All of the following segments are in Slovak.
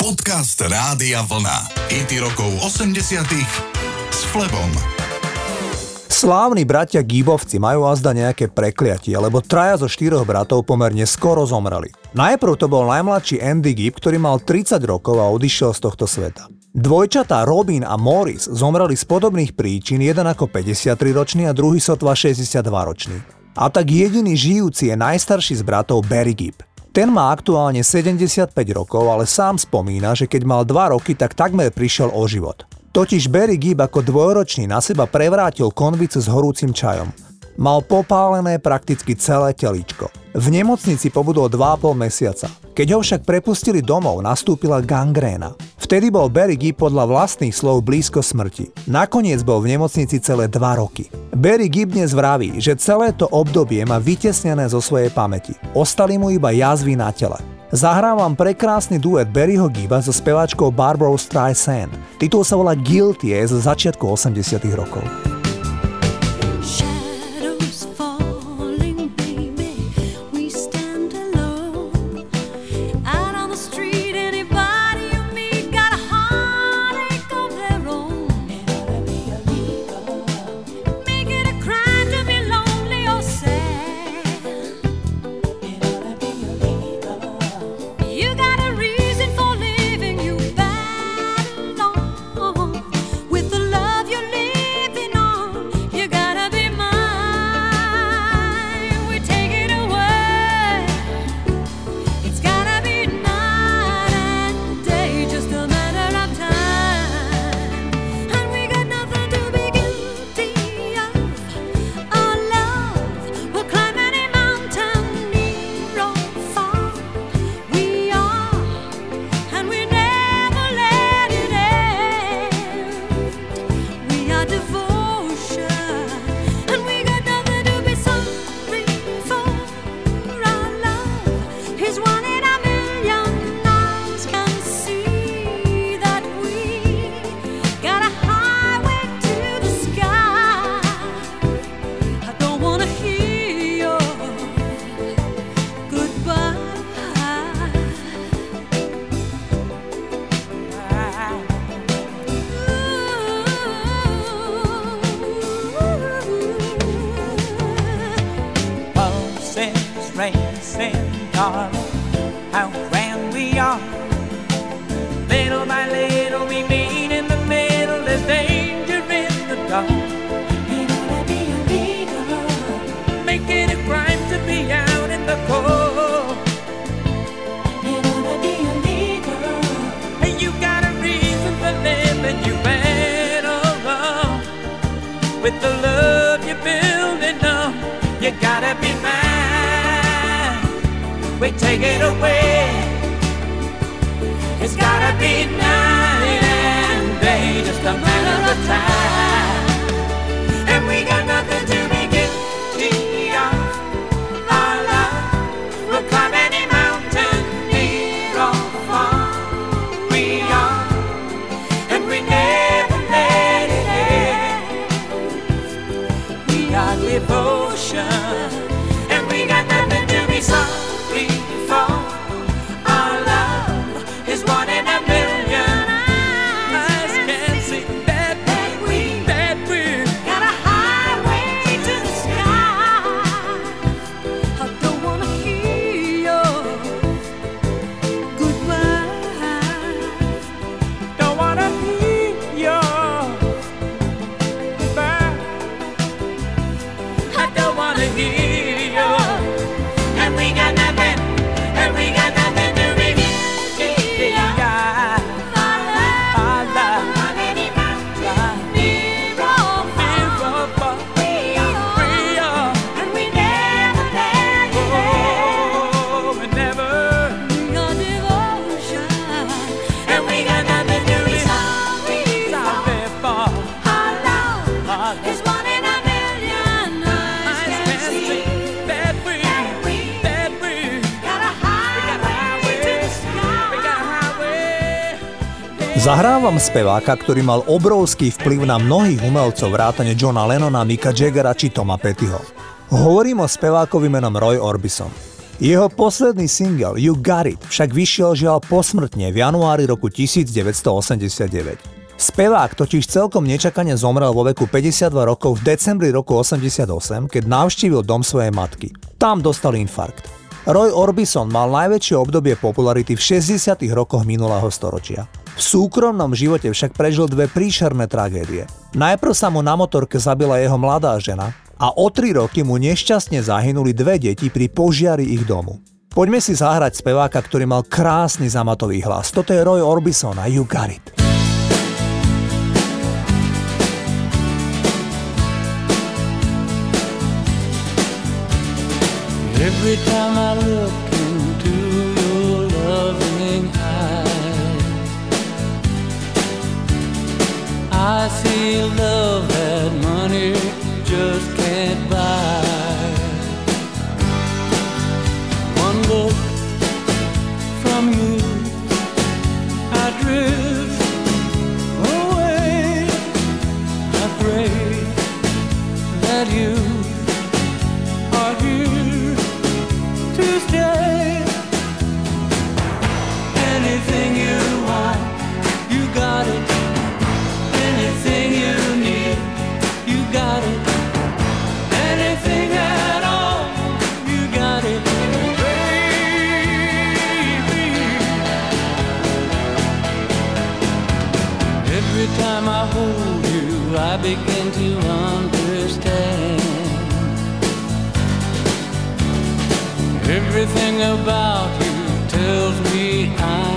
Podcast Rádia Vlna. IT rokov 80 s Flebom. Slávni bratia Gíbovci majú azda nejaké prekliatie, lebo traja zo štyroch bratov pomerne skoro zomreli. Najprv to bol najmladší Andy Gibb, ktorý mal 30 rokov a odišiel z tohto sveta. Dvojčatá Robin a Morris zomreli z podobných príčin, jeden ako 53-ročný a druhý sotva 62-ročný. A tak jediný žijúci je najstarší z bratov Barry Gibb. Ten má aktuálne 75 rokov, ale sám spomína, že keď mal 2 roky, tak takmer prišiel o život. Totiž Barry Gibb ako dvojročný na seba prevrátil konvicu s horúcim čajom. Mal popálené prakticky celé teličko. V nemocnici pobudol 2,5 mesiaca. Keď ho však prepustili domov, nastúpila gangréna. Vtedy bol Gibb podľa vlastných slov blízko smrti. Nakoniec bol v nemocnici celé 2 roky. Gibb dnes vraví, že celé to obdobie má vytesnené zo svojej pamäti. Ostali mu iba jazvy na tele. Zahrávam prekrásny duet Barryho Gibba so speváčkou Barbara Streisand. Titul sa volá Guilty je z začiatku 80 rokov. take it away. Zahrávam speváka, ktorý mal obrovský vplyv na mnohých umelcov vrátane Johna Lennona, Mika Jaggera či Toma Pettyho. Hovorím o spevákovi menom Roy Orbison. Jeho posledný single You Got It však vyšiel žiaľ posmrtne v januári roku 1989. Spevák totiž celkom nečakane zomrel vo veku 52 rokov v decembri roku 88, keď navštívil dom svojej matky. Tam dostal infarkt. Roy Orbison mal najväčšie obdobie popularity v 60. rokoch minulého storočia. V súkromnom živote však prežil dve príšerné tragédie. Najprv sa mu na motorke zabila jeho mladá žena a o tri roky mu nešťastne zahynuli dve deti pri požiari ich domu. Poďme si zahrať speváka, ktorý mal krásny zamatový hlas. Toto je Roy Orbison a You Got It. you. Everything about you tells me I'm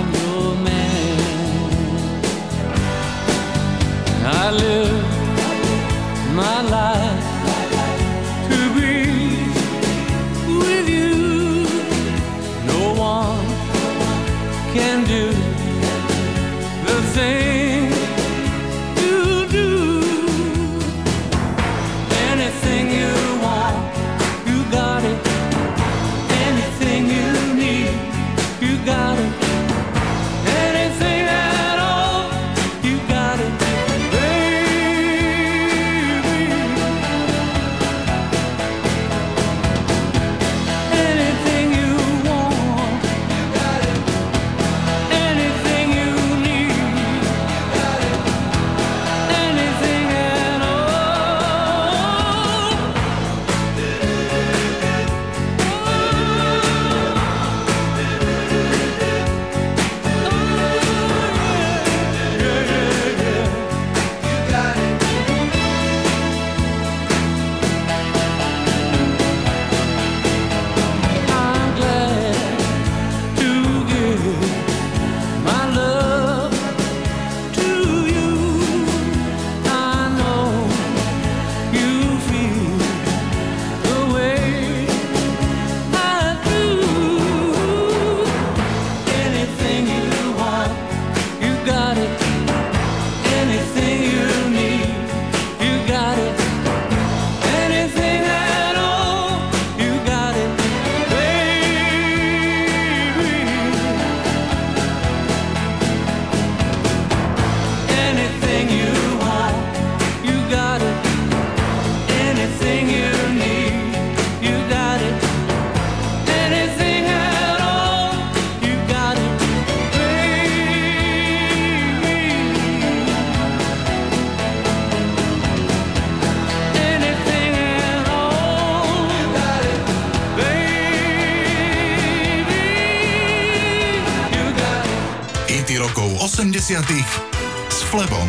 gotta s Flebom.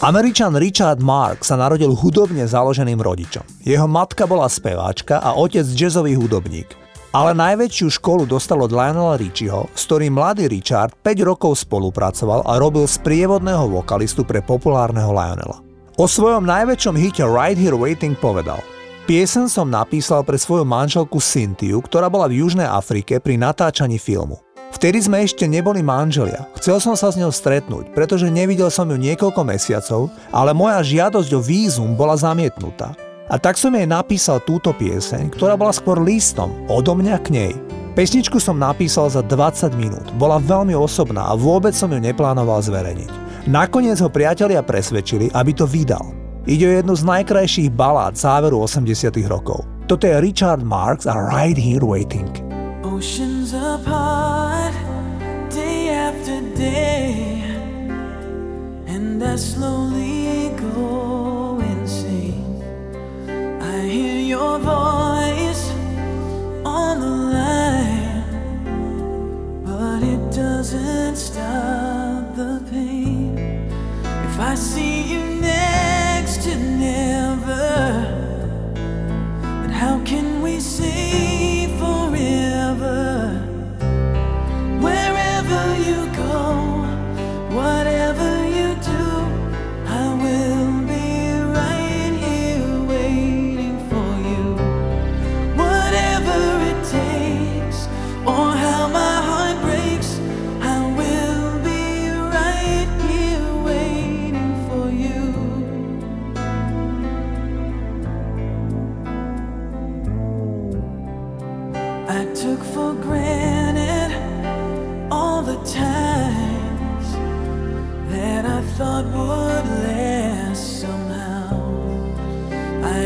Američan Richard Mark sa narodil hudobne založeným rodičom. Jeho matka bola speváčka a otec jazzový hudobník. Ale najväčšiu školu dostal od Lionela Richieho, s ktorým mladý Richard 5 rokov spolupracoval a robil sprievodného vokalistu pre populárneho Lionela. O svojom najväčšom hite Right Here Waiting povedal Piesen som napísal pre svoju manželku Cynthiu, ktorá bola v Južnej Afrike pri natáčaní filmu. Vtedy sme ešte neboli manželia. Chcel som sa s ňou stretnúť, pretože nevidel som ju niekoľko mesiacov, ale moja žiadosť o vízum bola zamietnutá. A tak som jej napísal túto pieseň, ktorá bola skôr listom odo mňa k nej. Pesničku som napísal za 20 minút, bola veľmi osobná a vôbec som ju neplánoval zverejniť. Nakoniec ho priatelia presvedčili, aby to vydal. Ide o jednu z najkrajších balád záveru 80 rokov. Toto je Richard Marks a Right Here Waiting. Oceans apart. and I slowly.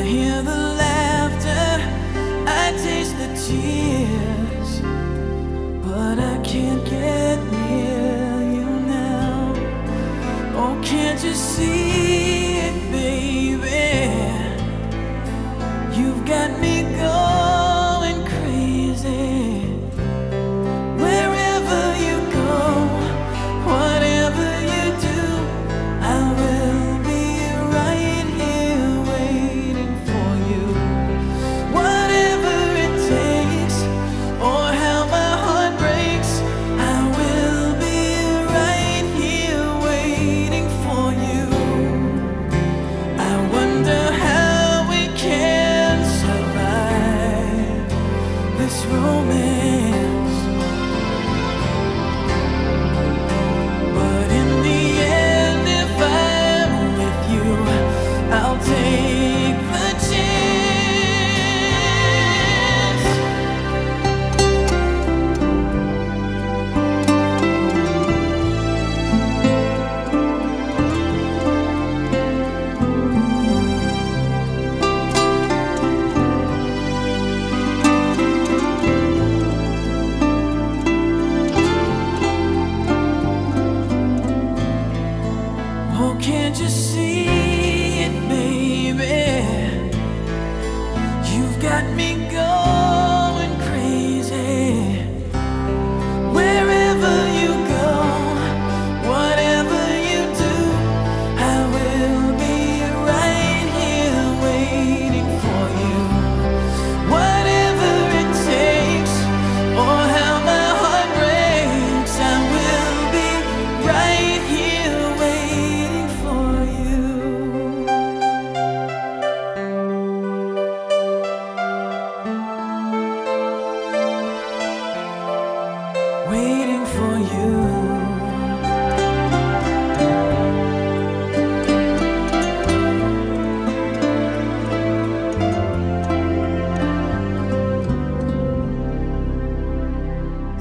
hear the laughter, I taste the tears, but I can't get near you now. Oh, can't you see?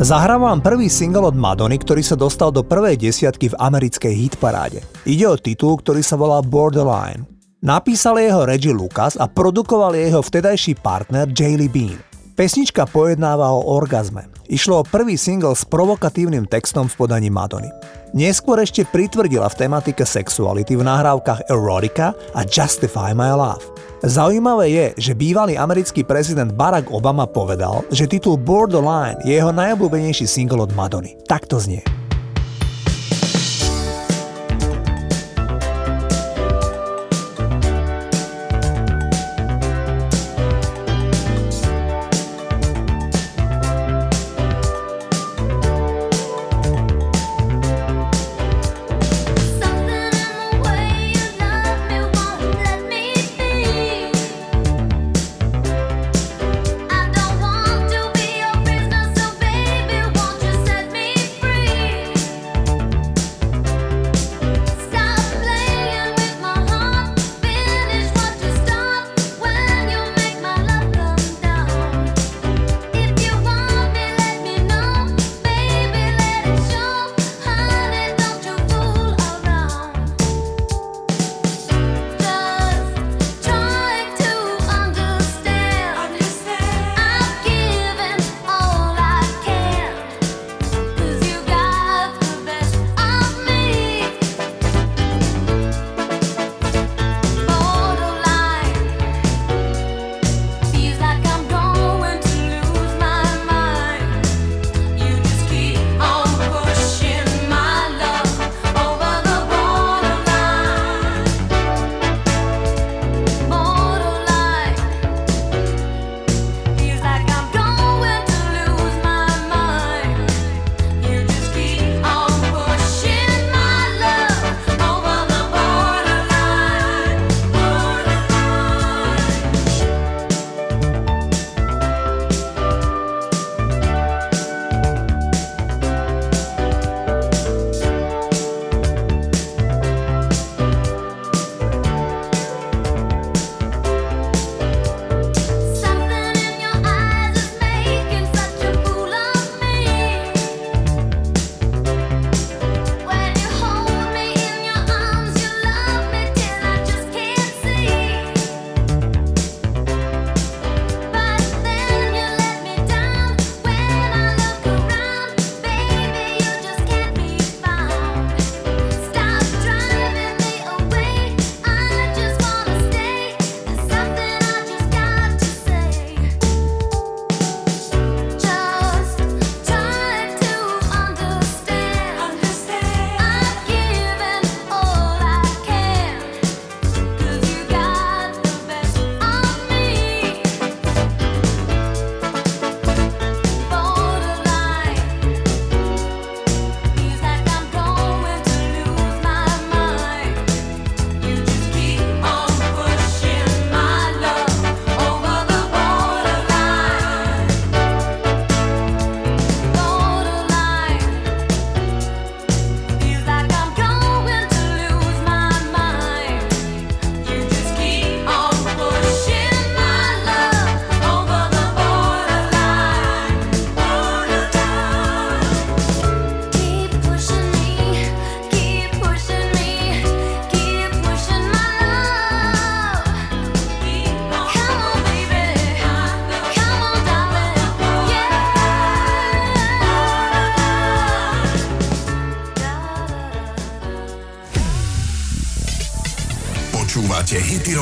Zahrám prvý single od Madony, ktorý sa dostal do prvej desiatky v americkej hitparáde. Ide o titul, ktorý sa volá Borderline. Napísal jeho Reggie Lucas a produkoval jeho vtedajší partner Jaylee Bean. Pesnička pojednáva o orgazme. Išlo o prvý single s provokatívnym textom v podaní Madony. Neskôr ešte pritvrdila v tematike sexuality v nahrávkach Erotica a Justify My Love. Zaujímavé je, že bývalý americký prezident Barack Obama povedal, že titul Borderline je jeho najobľúbenejší single od Madony. Takto znie.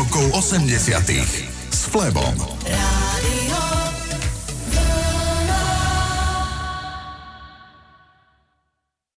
Rokov 80 s Flebom.